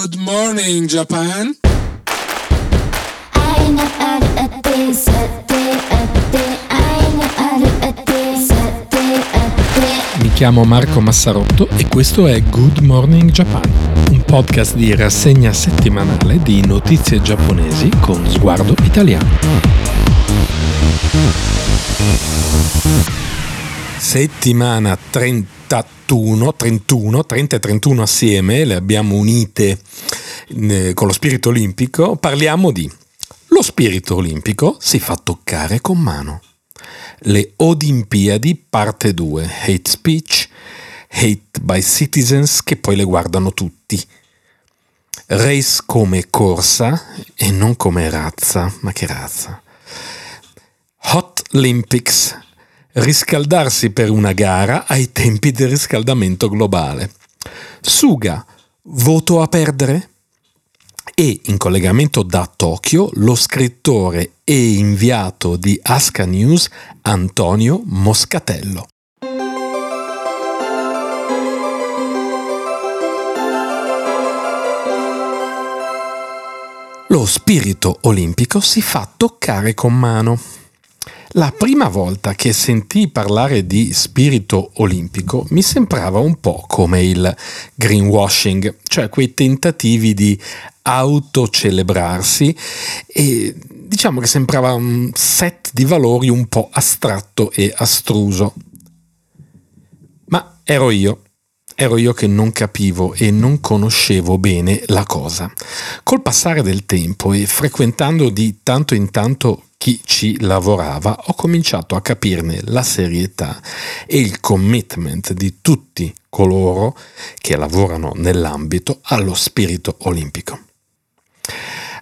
Good morning, Japan. Mi chiamo Marco Massarotto e questo è Good Morning Japan, un podcast di rassegna settimanale di notizie giapponesi con sguardo italiano. Settimana 31, 31, 30 e 31 assieme, le abbiamo unite eh, con lo spirito olimpico, parliamo di lo spirito olimpico si fa toccare con mano. Le Olimpiadi parte 2, hate speech, hate by citizens che poi le guardano tutti. Race come corsa e non come razza, ma che razza. Hot Olympics, riscaldarsi per una gara ai tempi del riscaldamento globale. Suga, voto a perdere? e in collegamento da Tokyo lo scrittore e inviato di Aska News Antonio Moscatello. Lo spirito olimpico si fa toccare con mano. La prima volta che sentii parlare di spirito olimpico mi sembrava un po' come il greenwashing, cioè quei tentativi di autocelebrarsi e diciamo che sembrava un set di valori un po' astratto e astruso. Ma ero io, ero io che non capivo e non conoscevo bene la cosa. Col passare del tempo e frequentando di tanto in tanto chi ci lavorava, ho cominciato a capirne la serietà e il commitment di tutti coloro che lavorano nell'ambito allo spirito olimpico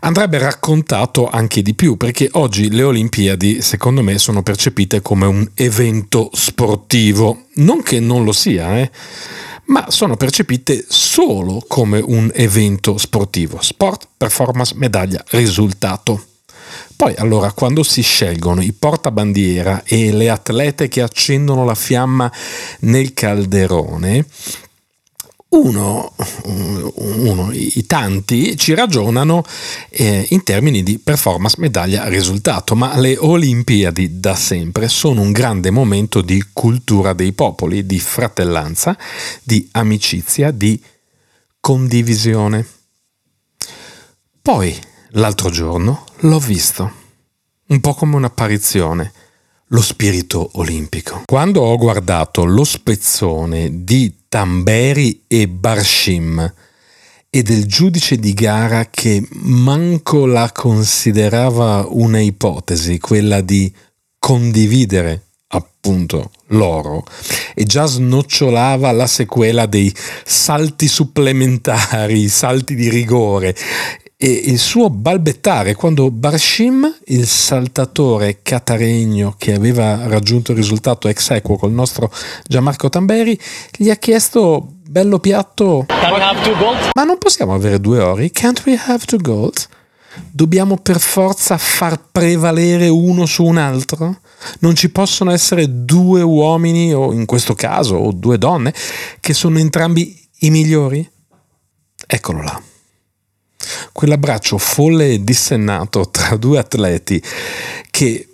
andrebbe raccontato anche di più, perché oggi le Olimpiadi, secondo me, sono percepite come un evento sportivo. Non che non lo sia, eh? ma sono percepite solo come un evento sportivo. Sport, performance, medaglia, risultato. Poi allora quando si scelgono i portabandiera e le atlete che accendono la fiamma nel calderone, uno, uno, i tanti ci ragionano eh, in termini di performance, medaglia, risultato, ma le Olimpiadi da sempre sono un grande momento di cultura dei popoli, di fratellanza, di amicizia, di condivisione. Poi, l'altro giorno, l'ho visto, un po' come un'apparizione lo spirito olimpico. Quando ho guardato lo spezzone di Tamberi e Barshim e del giudice di gara che manco la considerava una ipotesi, quella di condividere appunto l'oro e già snocciolava la sequela dei salti supplementari, salti di rigore e il suo balbettare quando Barshim, il saltatore cataregno che aveva raggiunto il risultato ex equo col nostro Gianmarco Tamberi, gli ha chiesto bello piatto ma non possiamo avere due ori? Can't we have two golds? Dobbiamo per forza far prevalere uno su un altro? Non ci possono essere due uomini, o in questo caso, o due donne, che sono entrambi i migliori? Eccolo là quell'abbraccio folle e dissennato tra due atleti che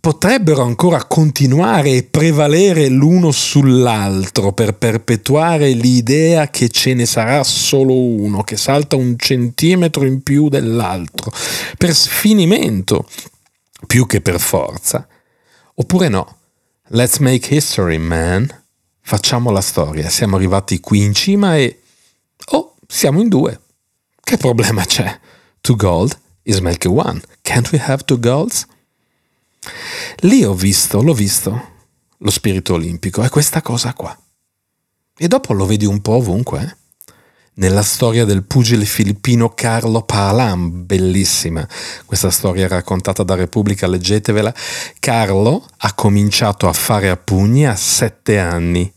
potrebbero ancora continuare e prevalere l'uno sull'altro per perpetuare l'idea che ce ne sarà solo uno, che salta un centimetro in più dell'altro, per sfinimento più che per forza. Oppure no, let's make history, man. Facciamo la storia, siamo arrivati qui in cima e... Oh, siamo in due. Che problema c'è? Two gold is make one. Can't we have two golds? Lì ho visto, l'ho visto, lo spirito olimpico, è questa cosa qua. E dopo lo vedi un po' ovunque. Eh? Nella storia del pugile filippino Carlo Palam, bellissima, questa storia raccontata da Repubblica, leggetevela. Carlo ha cominciato a fare a pugni a sette anni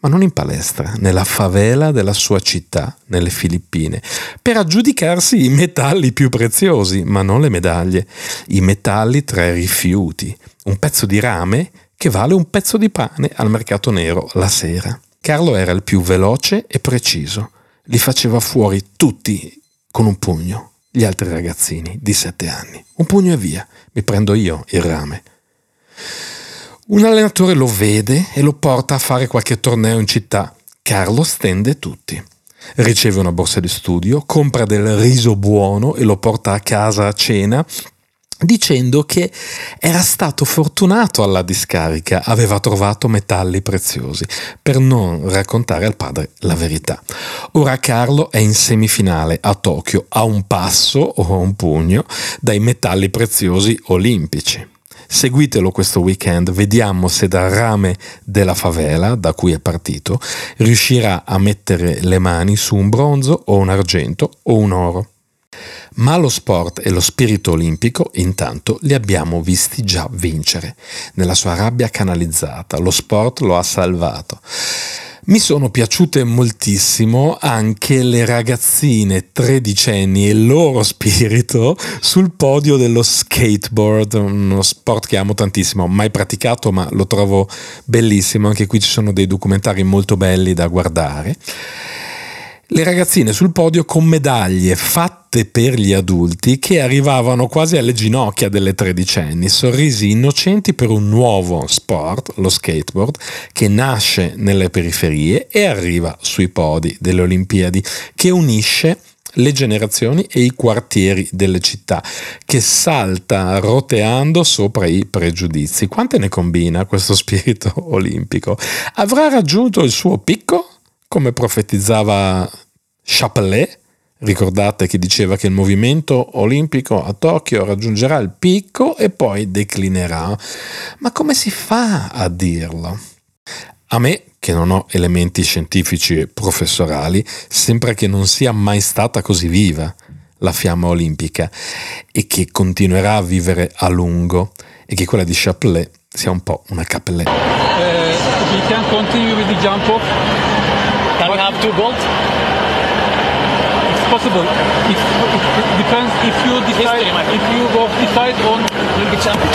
ma non in palestra, nella favela della sua città, nelle Filippine, per aggiudicarsi i metalli più preziosi, ma non le medaglie, i metalli tra i rifiuti, un pezzo di rame che vale un pezzo di pane al mercato nero la sera. Carlo era il più veloce e preciso, li faceva fuori tutti con un pugno, gli altri ragazzini di sette anni. Un pugno e via, mi prendo io il rame. Un allenatore lo vede e lo porta a fare qualche torneo in città. Carlo stende tutti. Riceve una borsa di studio, compra del riso buono e lo porta a casa a cena dicendo che era stato fortunato alla discarica, aveva trovato metalli preziosi, per non raccontare al padre la verità. Ora Carlo è in semifinale a Tokyo, a un passo o a un pugno dai metalli preziosi olimpici. Seguitelo questo weekend, vediamo se dal rame della favela da cui è partito riuscirà a mettere le mani su un bronzo o un argento o un oro. Ma lo sport e lo spirito olimpico intanto li abbiamo visti già vincere. Nella sua rabbia canalizzata, lo sport lo ha salvato. Mi sono piaciute moltissimo anche le ragazzine tredicenni e il loro spirito sul podio dello skateboard, uno sport che amo tantissimo, mai praticato ma lo trovo bellissimo, anche qui ci sono dei documentari molto belli da guardare le ragazzine sul podio con medaglie fatte per gli adulti che arrivavano quasi alle ginocchia delle tredicenni, sorrisi innocenti per un nuovo sport, lo skateboard, che nasce nelle periferie e arriva sui podi delle Olimpiadi, che unisce le generazioni e i quartieri delle città, che salta roteando sopra i pregiudizi. Quante ne combina questo spirito olimpico? Avrà raggiunto il suo picco? Come profetizzava Chapelet, ricordate che diceva che il movimento olimpico a Tokyo raggiungerà il picco e poi declinerà. Ma come si fa a dirlo? A me, che non ho elementi scientifici e professorali, sembra che non sia mai stata così viva la fiamma olimpica e che continuerà a vivere a lungo e che quella di Chapelet sia un po' una cappelletta. Uh, two gold? It's possible. It, it depends if you decide History, if you both decide on Olympic champion.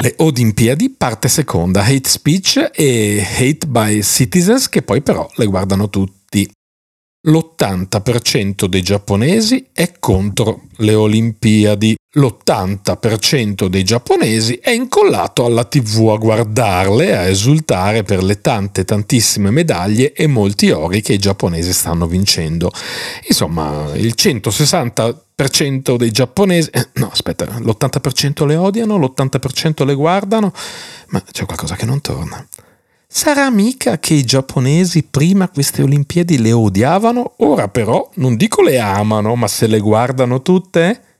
Le Olimpiadi parte seconda, Hate Speech e Hate by Citizens che poi però le guardano tutti. L'80% dei giapponesi è contro le Olimpiadi. L'80% dei giapponesi è incollato alla tv a guardarle, a esultare per le tante tantissime medaglie e molti ori che i giapponesi stanno vincendo. Insomma, il 160% dei giapponesi... Eh, no, aspetta, l'80% le odiano, l'80% le guardano, ma c'è qualcosa che non torna. Sarà mica che i giapponesi prima queste Olimpiadi le odiavano, ora però non dico le amano, ma se le guardano tutte?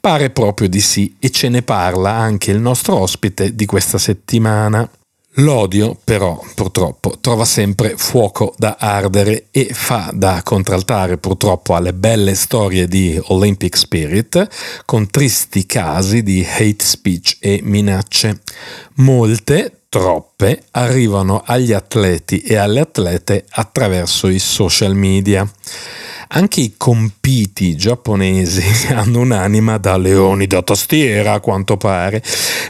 Pare proprio di sì e ce ne parla anche il nostro ospite di questa settimana. L'odio, però, purtroppo, trova sempre fuoco da ardere e fa da contraltare purtroppo alle belle storie di Olympic Spirit, con tristi casi di hate speech e minacce. Molte, troppe arrivano agli atleti e alle atlete attraverso i social media. Anche i compiti giapponesi hanno un'anima da leoni da tastiera, a quanto pare.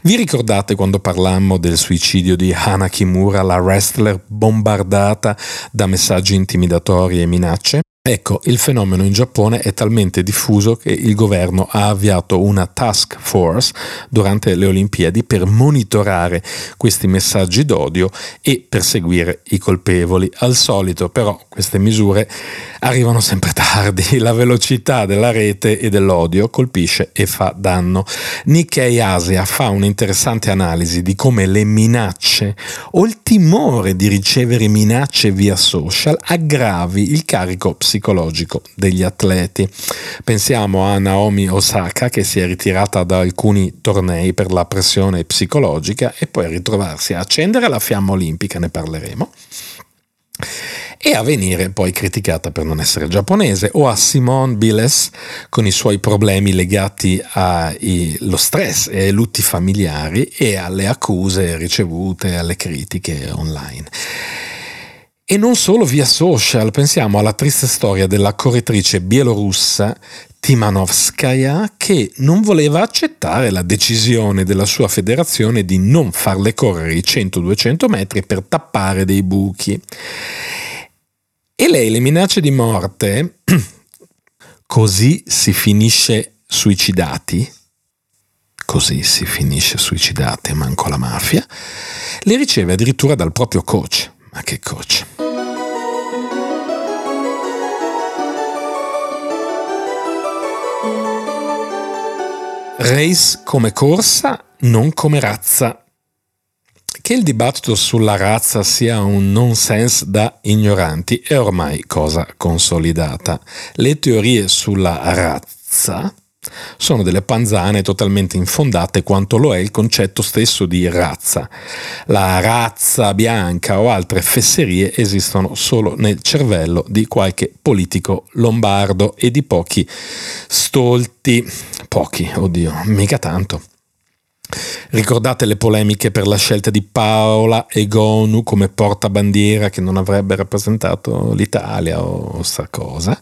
Vi ricordate quando parlammo del suicidio di Hana Kimura, la wrestler bombardata da messaggi intimidatori e minacce? Ecco, il fenomeno in Giappone è talmente diffuso che il governo ha avviato una task force durante le Olimpiadi per monitorare questi messaggi d'odio e perseguire i colpevoli. Al solito però queste misure arrivano sempre tardi, la velocità della rete e dell'odio colpisce e fa danno. Nikkei Asia fa un'interessante analisi di come le minacce o il timore di ricevere minacce via social aggravi il carico psicologico psicologico degli atleti. Pensiamo a Naomi Osaka che si è ritirata da alcuni tornei per la pressione psicologica e poi ritrovarsi a accendere la fiamma olimpica, ne parleremo e a venire poi criticata per non essere giapponese, o a Simone Biles con i suoi problemi legati allo stress e ai lutti familiari e alle accuse ricevute, alle critiche online. E non solo via social, pensiamo alla triste storia della correttrice bielorussa Timanovskaya che non voleva accettare la decisione della sua federazione di non farle correre i 100-200 metri per tappare dei buchi. E lei le minacce di morte, così si finisce suicidati, così si finisce suicidati, manco la mafia, le riceve addirittura dal proprio coach. Ma che coach? Race come corsa, non come razza. Che il dibattito sulla razza sia un nonsense da ignoranti è ormai cosa consolidata. Le teorie sulla razza sono delle panzane totalmente infondate quanto lo è il concetto stesso di razza. La razza bianca o altre fesserie esistono solo nel cervello di qualche politico lombardo e di pochi stolti. Pochi, oddio, mica tanto. Ricordate le polemiche per la scelta di Paola Egonu come portabandiera che non avrebbe rappresentato l'Italia o sta cosa?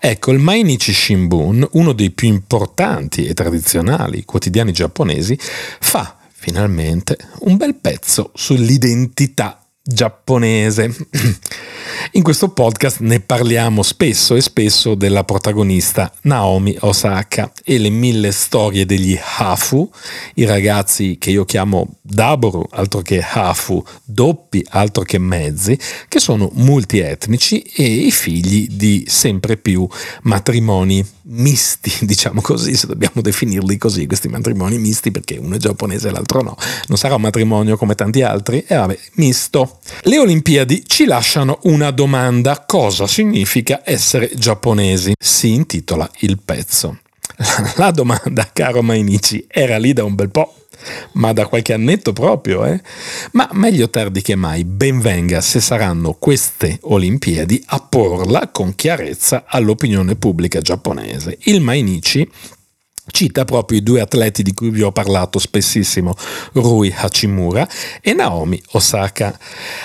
Ecco, il Mainichi Shimbun, uno dei più importanti e tradizionali quotidiani giapponesi, fa finalmente un bel pezzo sull'identità giapponese. In questo podcast ne parliamo spesso e spesso della protagonista Naomi Osaka e le mille storie degli Hafu, i ragazzi che io chiamo Daboru, altro che Hafu, doppi, altro che mezzi, che sono multietnici e i figli di sempre più matrimoni misti, diciamo così, se dobbiamo definirli così, questi matrimoni misti, perché uno è giapponese e l'altro no. Non sarà un matrimonio come tanti altri, e vabbè, misto. Le Olimpiadi ci lasciano una domanda, cosa significa essere giapponesi? Si intitola il pezzo. La domanda, caro Mainichi, era lì da un bel po' ma da qualche annetto proprio, eh? Ma meglio tardi che mai, ben venga se saranno queste Olimpiadi a porla con chiarezza all'opinione pubblica giapponese. Il Mainichi cita proprio i due atleti di cui vi ho parlato spessissimo, Rui Hachimura e Naomi Osaka.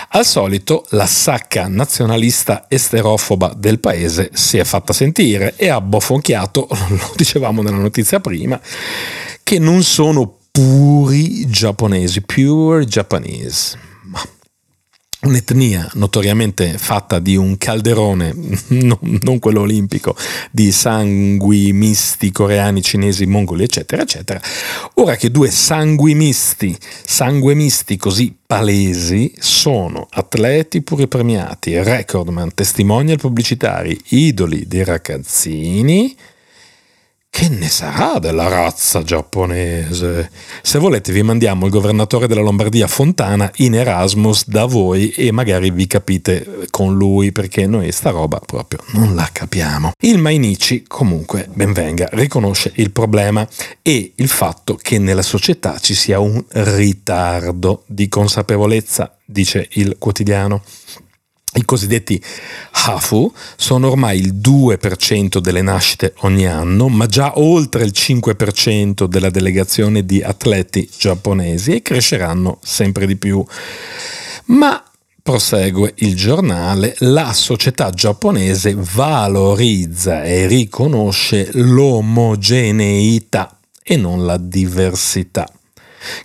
Al solito la sacca nazionalista esterofoba del paese si è fatta sentire e ha bofonchiato, lo dicevamo nella notizia prima, che non sono puri giapponesi, pure Japanese. Un'etnia notoriamente fatta di un calderone, non, quello olimpico, di sangui misti coreani, cinesi, mongoli, eccetera, eccetera. Ora che due sangui misti, sangue misti così palesi, sono atleti pure premiati, recordman, testimonial pubblicitari, idoli dei ragazzini, che ne sarà della razza giapponese? Se volete vi mandiamo il governatore della Lombardia Fontana in Erasmus da voi e magari vi capite con lui perché noi sta roba proprio non la capiamo. Il Mainichi comunque, benvenga, riconosce il problema e il fatto che nella società ci sia un ritardo di consapevolezza, dice il quotidiano. I cosiddetti Hafu sono ormai il 2% delle nascite ogni anno, ma già oltre il 5% della delegazione di atleti giapponesi e cresceranno sempre di più. Ma Prosegue il giornale, la società giapponese valorizza e riconosce l'omogeneità e non la diversità.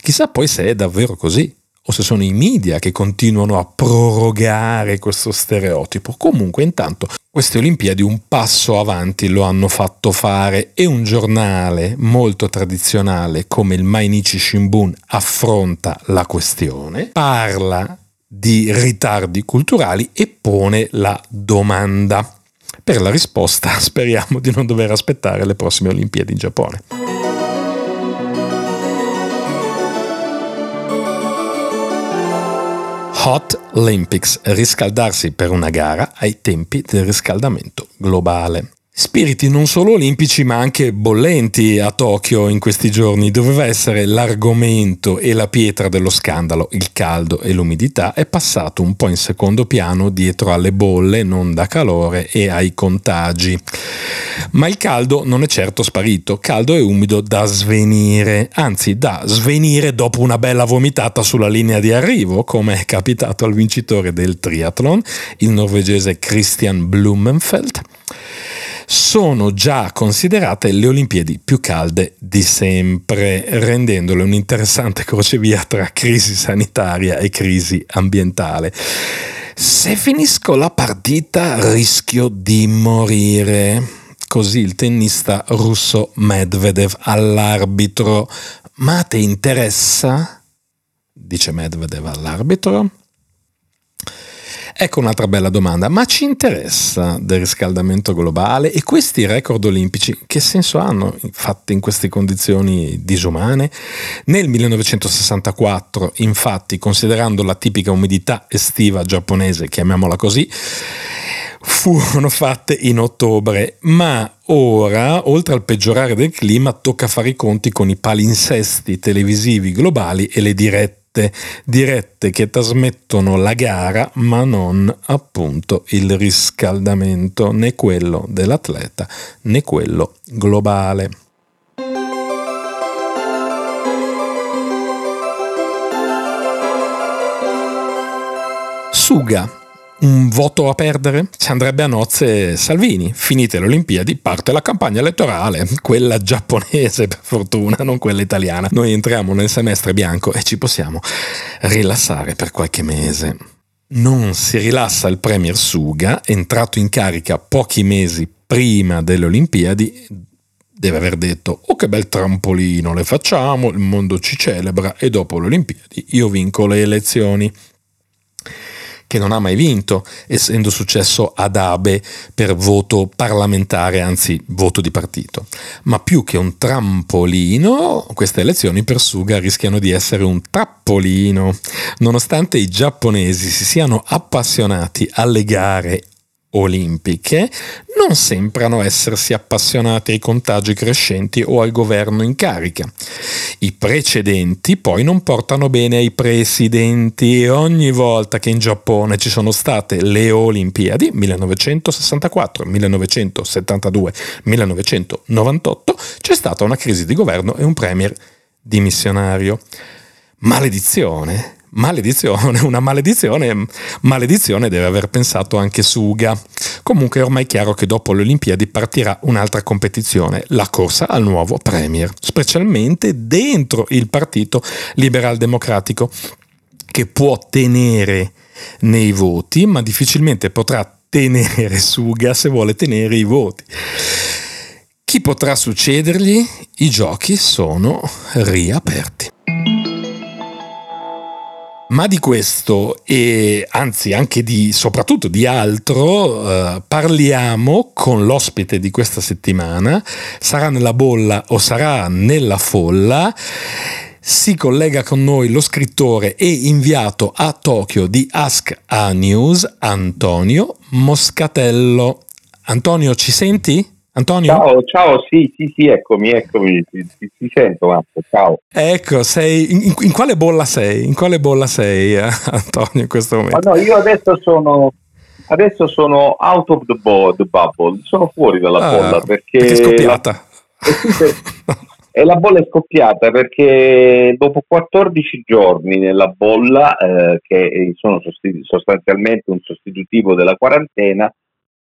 Chissà poi se è davvero così o se sono i media che continuano a prorogare questo stereotipo. Comunque intanto queste Olimpiadi un passo avanti lo hanno fatto fare e un giornale molto tradizionale come il Mainichi Shimbun affronta la questione, parla di ritardi culturali e pone la domanda. Per la risposta speriamo di non dover aspettare le prossime Olimpiadi in Giappone. Hot Olympics, riscaldarsi per una gara ai tempi del riscaldamento globale. Spiriti non solo olimpici ma anche bollenti a Tokyo in questi giorni. Doveva essere l'argomento e la pietra dello scandalo, il caldo e l'umidità, è passato un po' in secondo piano dietro alle bolle non da calore e ai contagi. Ma il caldo non è certo sparito, caldo e umido da svenire, anzi da svenire dopo una bella vomitata sulla linea di arrivo, come è capitato al vincitore del triathlon, il norvegese Christian Blumenfeld sono già considerate le Olimpiadi più calde di sempre, rendendole un interessante crocevia tra crisi sanitaria e crisi ambientale. Se finisco la partita rischio di morire. Così il tennista russo Medvedev all'arbitro. Ma ti interessa? dice Medvedev all'arbitro. Ecco un'altra bella domanda, ma ci interessa del riscaldamento globale e questi record olimpici che senso hanno fatti in queste condizioni disumane? Nel 1964, infatti, considerando la tipica umidità estiva giapponese, chiamiamola così, furono fatte in ottobre, ma ora, oltre al peggiorare del clima, tocca fare i conti con i palinsesti televisivi globali e le dirette dirette, dirette che trasmettono la gara ma non appunto il riscaldamento né quello dell'atleta né quello globale. Suga un voto a perdere? Ci andrebbe a nozze Salvini. Finite le Olimpiadi, parte la campagna elettorale, quella giapponese per fortuna, non quella italiana. Noi entriamo nel semestre bianco e ci possiamo rilassare per qualche mese. Non si rilassa il Premier Suga, entrato in carica pochi mesi prima delle Olimpiadi, deve aver detto oh che bel trampolino le facciamo, il mondo ci celebra e dopo le Olimpiadi io vinco le elezioni che non ha mai vinto, essendo successo ad Abe per voto parlamentare, anzi voto di partito. Ma più che un trampolino, queste elezioni per Suga rischiano di essere un trappolino. Nonostante i giapponesi si siano appassionati alle gare olimpiche non sembrano essersi appassionati ai contagi crescenti o al governo in carica. I precedenti poi non portano bene ai presidenti e ogni volta che in Giappone ci sono state le Olimpiadi 1964, 1972, 1998 c'è stata una crisi di governo e un premier dimissionario. Maledizione maledizione, una maledizione, maledizione deve aver pensato anche Suga. Comunque è ormai chiaro che dopo le Olimpiadi partirà un'altra competizione, la corsa al nuovo Premier, specialmente dentro il partito liberal democratico, che può tenere nei voti, ma difficilmente potrà tenere Suga se vuole tenere i voti. Chi potrà succedergli? I giochi sono riaperti. Ma di questo e anzi anche di soprattutto di altro eh, parliamo con l'ospite di questa settimana. Sarà nella bolla o sarà nella folla. Si collega con noi lo scrittore e inviato a Tokyo di Ask A News, Antonio Moscatello. Antonio, ci senti? Antonio? Ciao, ciao, sì, sì, sì, eccomi, eccomi, ti, ti, ti sento, Marco, ciao. Ecco, sei, in, in, quale bolla sei? In quale bolla sei, eh, Antonio, in questo momento? Ma no, io adesso sono, adesso sono out of the, bo- the bubble, sono fuori dalla ah, bolla perché... Perché è scoppiata. e la bolla è scoppiata perché dopo 14 giorni nella bolla, eh, che sono sostanzialmente un sostitutivo della quarantena,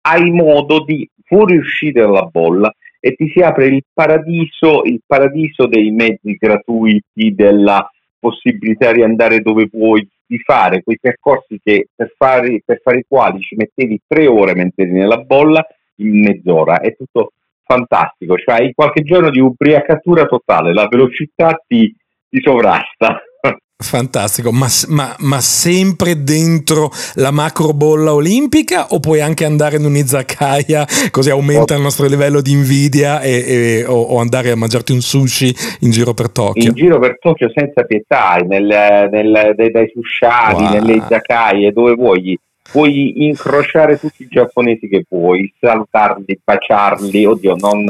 hai modo di fuoriuscire dalla bolla e ti si apre il paradiso, il paradiso dei mezzi gratuiti, della possibilità di andare dove vuoi, di fare quei percorsi che per fare, per fare i quali ci mettevi tre ore mentre eri nella bolla in mezz'ora. È tutto fantastico, cioè hai qualche giorno di ubriacatura totale, la velocità ti, ti sovrasta. Fantastico, ma, ma, ma, sempre dentro la macro bolla olimpica o puoi anche andare in un'izakaya così aumenta il nostro livello di invidia e, e, o, o, andare a mangiarti un sushi in giro per Tokyo? In giro per Tokyo senza pietà, nel, nel, dai, dai sushari, wow. nelle izakaya, dove vuoi puoi incrociare tutti i giapponesi che puoi, salutarli, baciarli, oddio, non,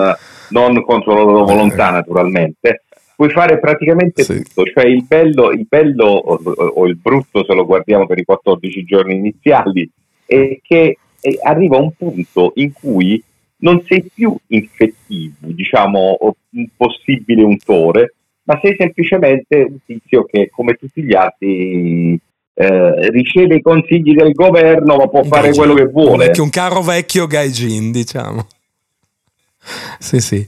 non contro la loro volontà naturalmente, puoi fare praticamente sì. tutto, cioè il bello, il bello o, o, il brutto se lo guardiamo per i 14 giorni iniziali è che è, arriva un punto in cui non sei più infettivo, diciamo un possibile untore, ma sei semplicemente un tizio che come tutti gli altri eh, riceve i consigli del governo ma può un fare quello che vuole. Un, vecchio, un caro vecchio gaijin, diciamo. Sì, sì.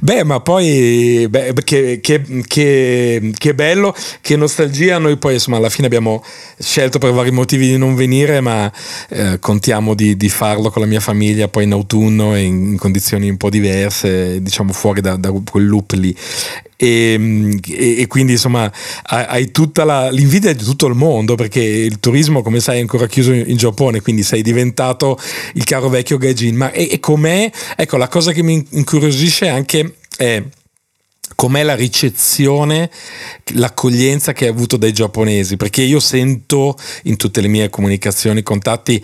Beh, ma poi beh, che, che, che, che, bello, che nostalgia. Noi poi, insomma, alla fine abbiamo scelto per vari motivi di non venire, ma eh, contiamo di, di, farlo con la mia famiglia poi in autunno e in, in condizioni un po' diverse, diciamo fuori da, da quel loop lì. E, e, e, quindi insomma hai tutta la, l'invidia di tutto il mondo perché il turismo come sai è ancora chiuso in, in Giappone quindi sei diventato il caro vecchio gaijin ma e, e com'è? Ecco la cosa che mi incuriosisce anche è com'è la ricezione, l'accoglienza che hai avuto dai giapponesi, perché io sento in tutte le mie comunicazioni, contatti,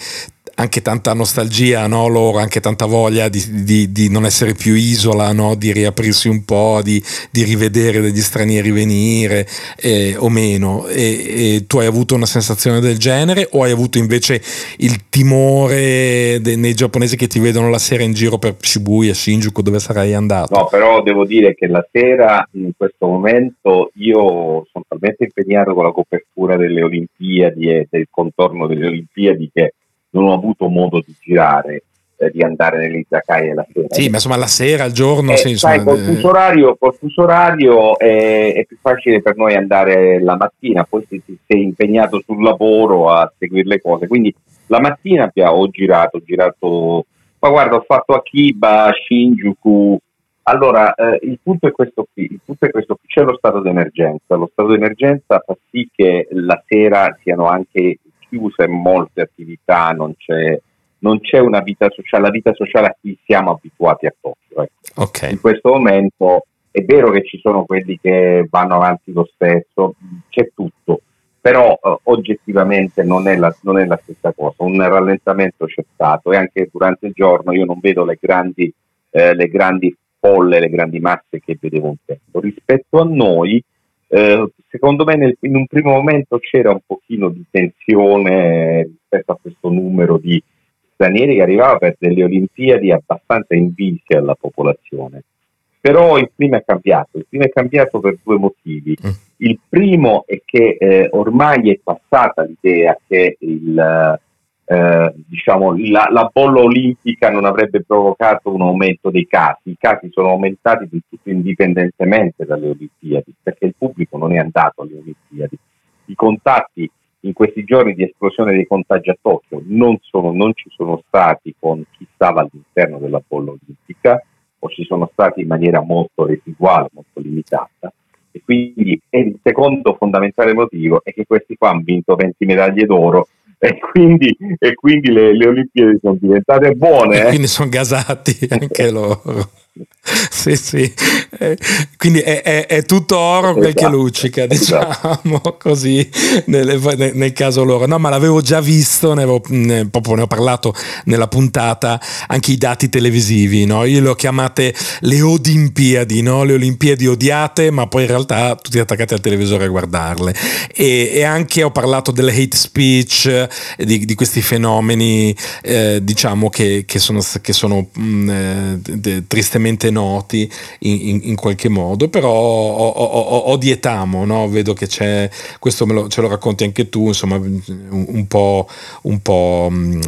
anche tanta nostalgia, no? loro anche tanta voglia di, di, di non essere più isola, no? di riaprirsi un po', di, di rivedere degli stranieri venire eh, o meno. E, e, tu hai avuto una sensazione del genere o hai avuto invece il timore de, nei giapponesi che ti vedono la sera in giro per Shibuya, Shinjuku, dove sarai andato? No, però devo dire che la sera in questo momento io sono talmente impegnato con la copertura delle Olimpiadi e del contorno delle Olimpiadi che non ho avuto modo di girare, eh, di andare nell'Izakaya la sera. Sì, ma insomma la sera, il giorno, eh, sì, sai, col, fuso orario, col fuso orario è, è, più facile per noi andare la mattina, poi si, si, sei impegnato sul lavoro a seguire le cose, quindi la mattina ho girato, ho girato, ma guarda, ho fatto Akiba, Shinjuku, allora, eh, il punto è questo qui, il punto è questo qui, c'è lo stato d'emergenza, lo stato d'emergenza fa sì che la sera siano anche chiusa in molte attività, non c'è, non c'è una vita sociale, la vita sociale a cui siamo abituati a Tokyo. Ecco. Okay. In questo momento è vero che ci sono quelli che vanno avanti lo stesso, c'è tutto, però eh, oggettivamente non è, la, non è, la, stessa cosa, un rallentamento c'è stato e anche durante il giorno io non vedo le grandi, eh, le grandi folle, le grandi masse che vedevo un tempo. Rispetto a noi, eh, secondo me nel, in un primo momento c'era un pochino di tensione rispetto a questo numero di stranieri che arrivava per delle Olimpiadi abbastanza invise alla popolazione. Però il clima è cambiato, il clima è cambiato per due motivi. Mm. Il primo è che eh, ormai è passata l'idea che il, eh, diciamo, la, la, bolla olimpica non avrebbe provocato un aumento dei casi, i casi sono aumentati del tutto indipendentemente dalle Olimpiadi, perché il pubblico non è andato alle Olimpiadi. I contatti in questi giorni di esplosione dei contagi a Tokyo non, sono, non ci sono stati con chi stava all'interno della bolla olimpica o ci sono stati in maniera molto residuale, molto limitata. E quindi il secondo fondamentale motivo è che questi qua hanno vinto 20 medaglie d'oro e quindi, e quindi le, le, Olimpiadi sono diventate buone. E eh? quindi sono gasati anche loro. sì, sì. Eh, quindi è, è, è, tutto oro quel esatto, che luccica, esatto. diciamo così, nel, nel, caso loro. No, ma l'avevo già visto, ne, avevo, ne, proprio ne ho parlato nella puntata, anche i dati televisivi, no? Io le ho chiamate le Olimpiadi, no? Le Olimpiadi odiate, ma poi in realtà tutti attaccati al televisore a guardarle. E, e anche ho parlato delle hate speech, di, di questi fenomeni, eh, diciamo, che, che, sono, che sono mh, mm, tristemente noti in, in, in, qualche modo, però o, o, odietamo, no? vedo che c'è, questo lo, ce lo racconti anche tu, insomma, un, un po', un po' mm,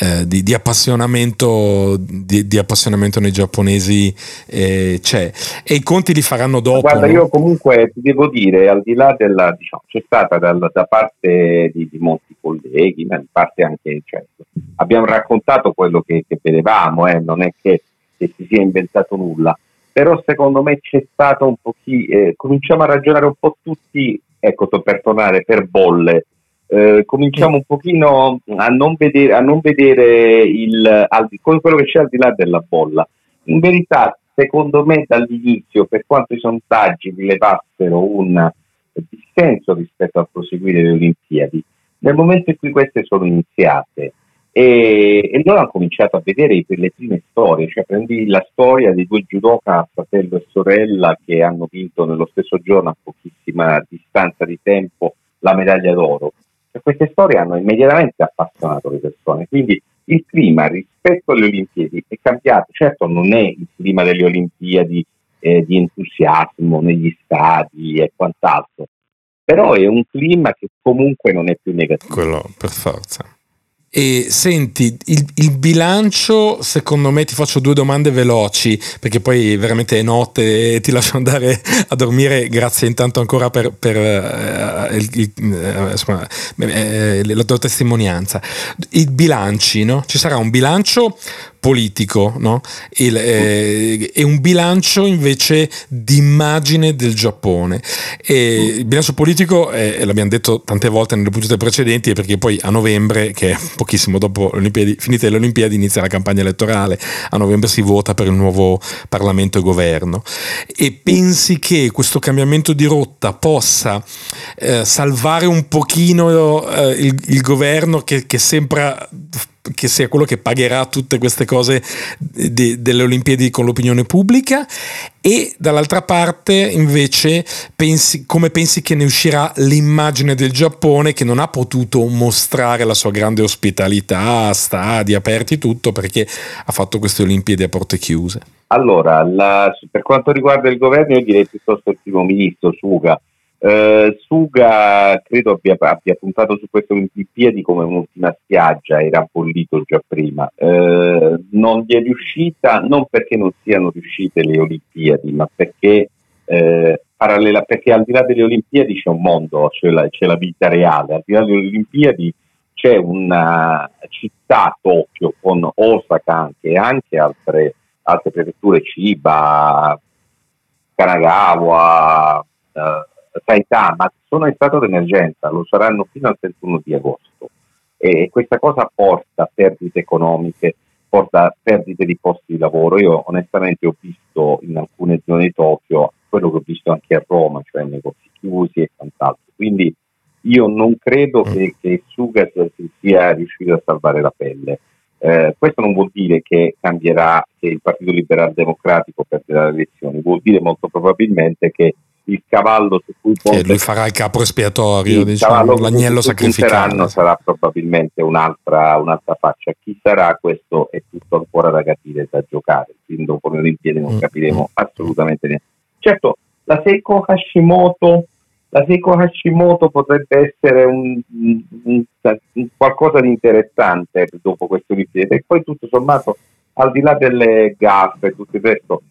eh, di, di, appassionamento, di, di, appassionamento nei giapponesi eh, c'è. E i conti li faranno dopo. Guarda, no? io comunque ti devo dire, al di là della, diciamo, c'è stata dal, da parte di, di molti colleghi, ma in parte anche, certo, abbiamo raccontato quello che, che vedevamo, eh, non è che, che, si sia inventato nulla, però secondo me c'è stato un pochino, eh, cominciamo a ragionare un po' tutti, ecco per tornare, per bolle, eh, cominciamo un pochino a non vedere, a non vedere il, al, quello che c'è al di là della bolla. In verità, secondo me dall'inizio, per quanto i sondaggi rilevassero un dissenso rispetto a proseguire le Olimpiadi, nel momento in cui queste sono iniziate e, e loro hanno cominciato a vedere le prime storie, cioè prendi la storia di due judoka, fratello e sorella, che hanno vinto nello stesso giorno a pochissima distanza di tempo la medaglia d'oro. Cioè, queste storie hanno immediatamente appassionato le persone, quindi il clima rispetto alle Olimpiadi è cambiato, certo non è il clima delle Olimpiadi eh, di entusiasmo negli stadi e quant'altro, però è un clima che comunque non è più negativo. Quello per forza. E senti, il, il, bilancio, secondo me, ti faccio due domande veloci, perché poi veramente è notte e ti lascio andare a dormire. Grazie intanto ancora per, per uh, il, uh, insomma, eh, la tua testimonianza. I bilanci, no? Ci sarà un bilancio politico no? Il, eh, e un bilancio invece di immagine del Giappone. E il bilancio politico, eh, l'abbiamo detto tante volte nelle puntate precedenti, è perché poi a novembre, che è pochissimo dopo le Olimpiadi, finite le Olimpiadi, inizia la campagna elettorale, a novembre si vota per il nuovo Parlamento e governo. E pensi che questo cambiamento di rotta possa eh, salvare un pochino eh, il, il, governo che, che sembra che sia quello che pagherà tutte queste cose de, delle Olimpiadi con l'opinione pubblica e dall'altra parte invece pensi, come pensi che ne uscirà l'immagine del Giappone che non ha potuto mostrare la sua grande ospitalità, stadi aperti, tutto perché ha fatto queste Olimpiadi a porte chiuse? Allora, la, per quanto riguarda il governo io direi piuttosto il primo ministro Suga eh, Suga credo abbia, abbia, puntato su queste Olimpiadi come un'ultima spiaggia, era bollito già prima. Eh, non gli è riuscita non perché non siano riuscite le Olimpiadi, ma perché, eh, parallela, perché al di là delle Olimpiadi c'è un mondo, c'è la, c'è la vita reale, al di là delle Olimpiadi c'è una città, Tokyo, con Osaka anche, e anche altre, altre prefetture, Chiba, Kanagawa, eh, Saitama sono in stato d'emergenza, lo saranno fino al 31 di agosto e questa cosa porta perdite economiche, porta perdite di posti di lavoro. Io onestamente ho visto in alcune zone di Tokyo quello che ho visto anche a Roma, cioè negozi chiusi e quant'altro. Quindi io non credo mm. che, che Suga sia riuscito a salvare la pelle. Eh, questo non vuol dire che cambierà, che il Partito Liberal Democratico perderà le elezioni, vuol dire molto probabilmente che il cavallo su cui Ponte, che lui farà il capo espiatorio, diciamo, l'agnello sacrificato. sarà probabilmente un'altra, un'altra, faccia. Chi sarà questo è tutto ancora da capire, da giocare. Quindi dopo le Olimpiadi non mm. capiremo assolutamente niente. Certo, la Seiko Hashimoto, la Seiko Hashimoto potrebbe essere un, un, un, qualcosa di interessante dopo queste Olimpiadi e poi tutto sommato al di là delle gaffe e tutto il resto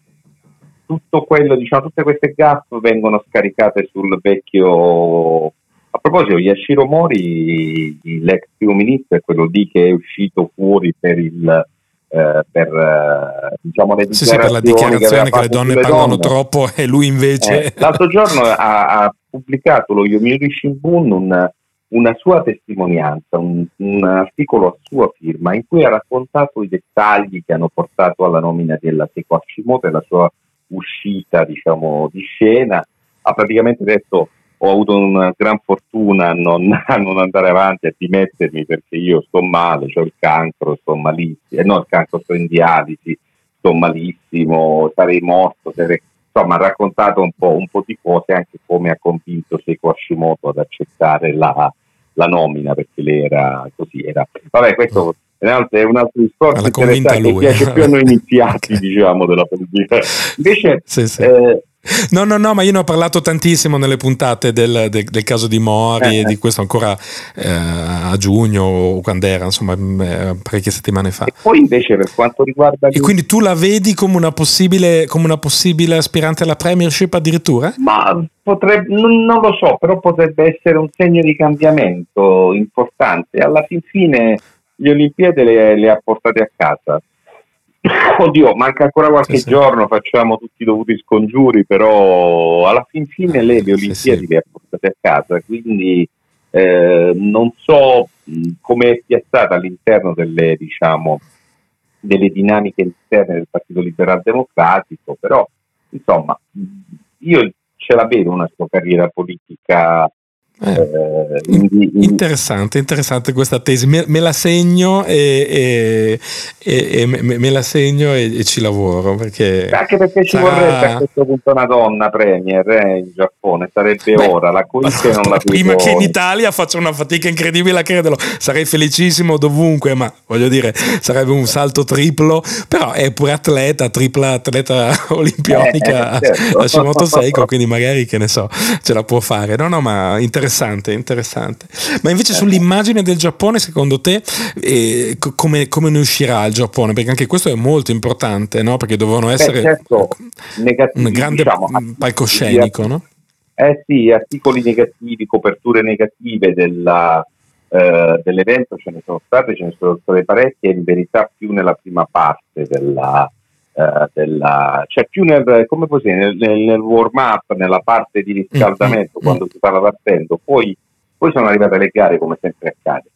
tutto quello, diciamo, tutte queste gaffe vengono scaricate sul vecchio. A proposito, Yashiro Mori, l'ex primo ministro, è quello lì che è uscito fuori per il. Eh, per eh, diciamo le sì, sì, per la dichiarazione che, che le donne parlano donne. troppo e lui invece eh, l'altro giorno ha, ha, pubblicato lo Yomiuri Shimbun un, una sua testimonianza, un, un, articolo a sua firma in cui ha raccontato i dettagli che hanno portato alla nomina della Seiko Hashimoto e la sua uscita diciamo, di scena, ha praticamente detto ho avuto una gran fortuna a non, a non, andare avanti, a dimettermi perché io sto male, ho il cancro, sto malissimo, eh, no il cancro sto in dialisi, sto malissimo, sarei morto, sarei... insomma ha raccontato un po', un po', di cose anche come ha convinto Seiko Hashimoto ad accettare la, la nomina perché lei era così, era... vabbè questo è un altro discorso la interessante lui. piace più a noi iniziati diciamo della politica invece sì, sì. Eh, No, no, no, ma io ne ho parlato tantissimo nelle puntate del, del, del caso di Mori eh, e di questo ancora eh, a giugno o quando era, insomma, mm, eh, parecchie settimane fa. E poi invece per quanto riguarda... E quindi tu la vedi come una possibile, come una possibile aspirante alla Premiership addirittura? Ma potrebbe, non, non, lo so, però potrebbe essere un segno di cambiamento importante. Alla fin fine le Olimpiadi le, le ha portate a casa. Oddio, manca ancora qualche sì, giorno, sì. facciamo tutti i dovuti scongiuri, però alla fin fine lei le Olimpiadi sì, le ha portate a casa, quindi eh, non so come è piazzata all'interno delle, diciamo, delle dinamiche interne del Partito Liberal Democratico, però insomma io ce la vedo una sua carriera politica Eh, eh, indi, interessante, interessante questa tesi. Me, me la segno e, e, e me, me, la segno e, ci lavoro. Perché Anche perché ci sarà... vorrebbe a questo punto una donna premier eh, in Giappone, sarebbe Beh, ora. La Koike non la Prima che in Italia faccio una fatica incredibile a crederlo. Sarei felicissimo dovunque, ma voglio dire, sarebbe un salto triplo. Però è pure atleta, tripla atleta olimpionica eh, certo. a Shimoto Seiko, quindi magari che ne so, ce la può fare. No, no, ma interessante interessante, interessante. Ma invece eh. sull'immagine del Giappone, secondo te, eh, come, come, ne uscirà il Giappone? Perché anche questo è molto importante, no? Perché dovevano essere certo, negativi, un grande diciamo, palcoscenico, no? Eh sì, articoli negativi, coperture negative della, eh, dell'evento ce ne sono state, ce ne sono state parecchie, in verità più nella prima parte della, eh, della, cioè più nel, come puoi dire, nel, nel, warm up, nella parte di riscaldamento, mm-hmm. quando si stava partendo, poi, poi sono arrivate le gare come sempre accade.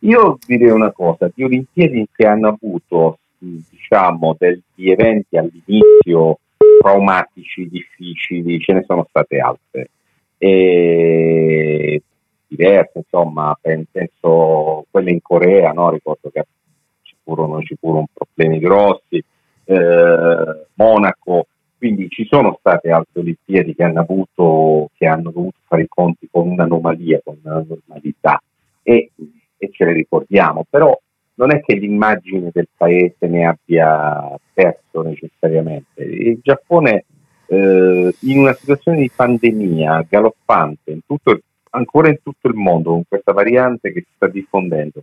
Io direi una cosa, di Olimpiadi che hanno avuto diciamo degli eventi all'inizio traumatici, difficili, ce ne sono state altre. E diverse, insomma, penso quelle in Corea, no? ricordo che ci furono, ci furono problemi grossi, eh, Monaco, quindi ci sono state altre Olimpiadi che hanno, avuto, che hanno dovuto fare i conti con un'anomalia, con una normalità. E, e ce le ricordiamo, però non è che l'immagine del paese ne abbia perso necessariamente. Il Giappone eh, in una situazione di pandemia galoppante, in tutto, ancora in tutto il mondo, con questa variante che si sta diffondendo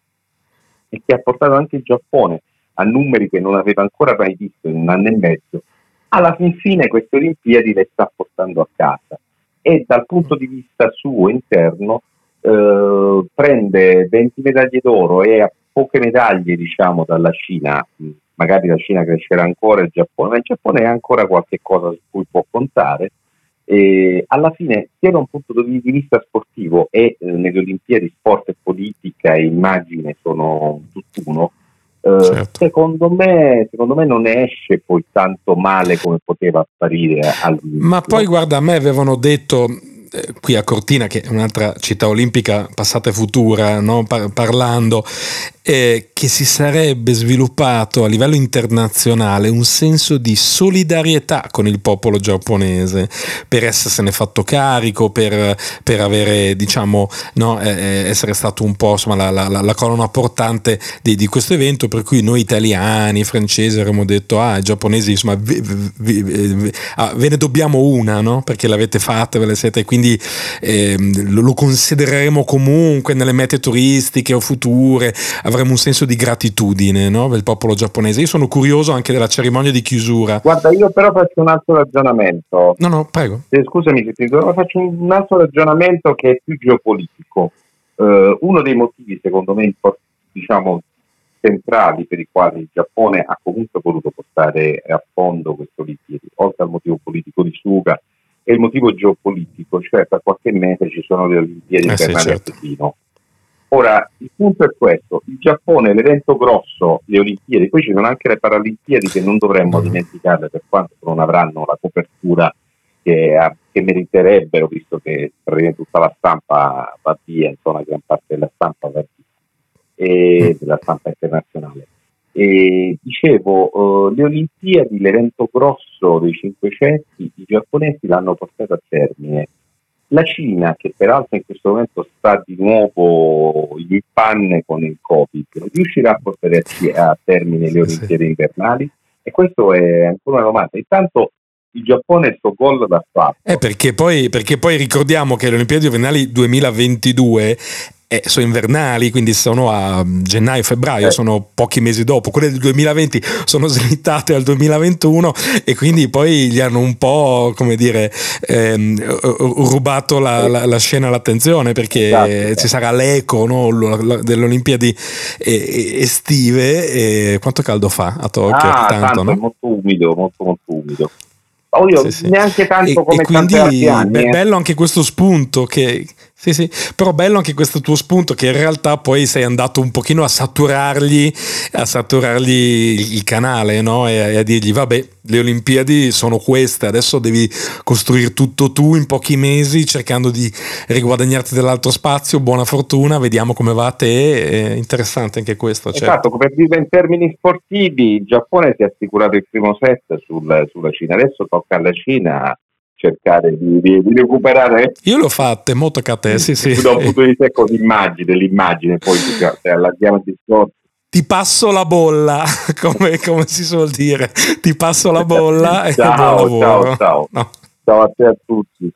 e che ha portato anche il Giappone a numeri che non aveva ancora mai visto in un anno e mezzo, alla fin fine queste Olimpiadi le sta portando a casa e dal punto di vista suo interno eh, prende 20 medaglie d'oro e a poche medaglie diciamo dalla Cina, magari la Cina crescerà ancora il Giappone, ma il Giappone è ancora qualche cosa su cui può contare. E alla fine sia da un punto di vista sportivo e eh, nelle Olimpiadi sport e politica e immagine sono tutt'uno, eh, certo. secondo, me, secondo, me, non ne esce poi tanto male come poteva apparire all'inizio. Ma poi guarda, a me avevano detto qui a Cortina, che è un'altra città olimpica passata e futura, no? Par- parlando, eh, che si sarebbe sviluppato a livello internazionale un senso di solidarietà con il popolo giapponese per essersene fatto carico, per, per avere, diciamo, no, eh, eh essere stato un po' insomma, la, la, la colonna portante di, di, questo evento, per cui noi italiani, francesi avremmo detto, ah, i giapponesi, insomma, vi, vi, vi, ah, ve ne dobbiamo una, no? Perché l'avete fatta, ve le siete, quindi eh, lo considereremo comunque nelle mete turistiche o future avremo un senso di gratitudine no? del popolo giapponese. Io sono curioso anche della cerimonia di chiusura. Guarda, io però faccio un altro ragionamento. No, no, prego. Eh, scusami se ti faccio un altro ragionamento che è più geopolitico. Uh, uno dei motivi, secondo me, diciamo, centrali per i quali il Giappone ha comunque voluto portare a fondo questo Olimpiadi, oltre al motivo politico di Suga, è il motivo geopolitico, cioè tra qualche mese ci sono le Olimpiadi eh sì, certo. a Pechino Ora, il punto è questo, il Giappone, l'evento grosso, le Olimpiadi, poi ci sono anche le Paralimpiadi che non dovremmo mm-hmm. dimenticarle per quanto non avranno la copertura che, che meriterebbero, visto che tutta la stampa va via, insomma, gran parte della stampa va via, e mm. della stampa internazionale. E dicevo, uh, le Olimpiadi, l'evento grosso dei 500, i giapponesi l'hanno portato a termine la Cina, che peraltro in questo momento sta di nuovo in panne con il Covid, riuscirà a portare a, termine le Olimpiadi invernali? E questo è ancora una domanda. Intanto il Giappone il suo gol da fatto. Eh, perché, poi, perché poi ricordiamo che le Olimpiadi invernali 2022 eh, sono invernali, quindi sono a gennaio-febbraio, eh. sono pochi mesi dopo. Quelle del 2020 sono slittate al 2021 e quindi poi gli hanno un po', come dire, ehm, rubato la, la, la, scena all'attenzione perché esatto, ci sarà l'eco no, delle Olimpiadi estive. E quanto caldo fa a Tokyo? Ah, tanto, tanto, no? molto umido, molto molto umido. Oh, io, sì, sì. neanche tanto e, come e quindi anni, è bello anche questo spunto che Sì, sì, però bello anche questo tuo spunto che in realtà poi sei andato un pochino a saturargli, a saturargli il canale, no? E, a dirgli, vabbè, le Olimpiadi sono queste, adesso devi costruire tutto tu in pochi mesi cercando di riguadagnarti dell'altro spazio, buona fortuna, vediamo come va a te, è interessante anche questo. Certo. Esatto, come dire in termini sportivi, il Giappone si è assicurato il primo set sul, sulla Cina, adesso tocca alla Cina cercare di, di, di, recuperare. Io l'ho fatte, molto a te, sì, sì. Da un punto di vista così immagine, l'immagine, poi se allarghiamo il discorso. Ti passo la bolla, come, come, si suol dire, ti passo la bolla ciao, e ciao, ciao. No. ciao a te a tutti.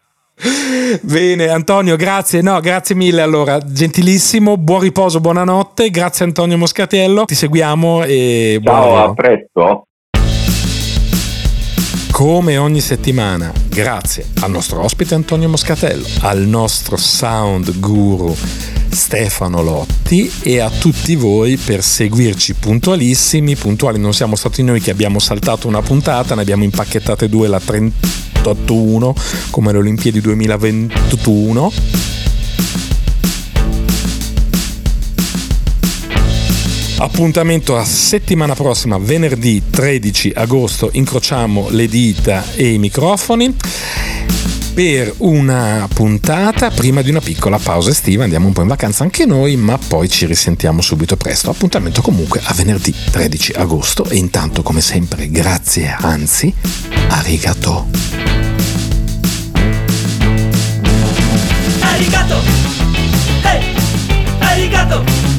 Bene, Antonio, grazie. No, grazie mille. Allora, gentilissimo, buon riposo, buonanotte. Grazie Antonio Moscatiello. Ti seguiamo e Ciao, a presto come ogni settimana, grazie al nostro ospite Antonio Moscatello, al nostro sound guru Stefano Lotti e a tutti voi per seguirci puntualissimi. Puntuali non siamo stati noi che abbiamo saltato una puntata, ne abbiamo impacchettate due, la 38.1 come le Olimpiadi 2021 Appuntamento a settimana prossima, venerdì 13 agosto, incrociamo le dita e i microfoni per una puntata prima di una piccola pausa estiva. Andiamo un po' in vacanza anche noi, ma poi ci risentiamo subito presto. Appuntamento comunque a venerdì 13 agosto e intanto come sempre grazie, anzi, arigato. Arigato! Hey! Arigato!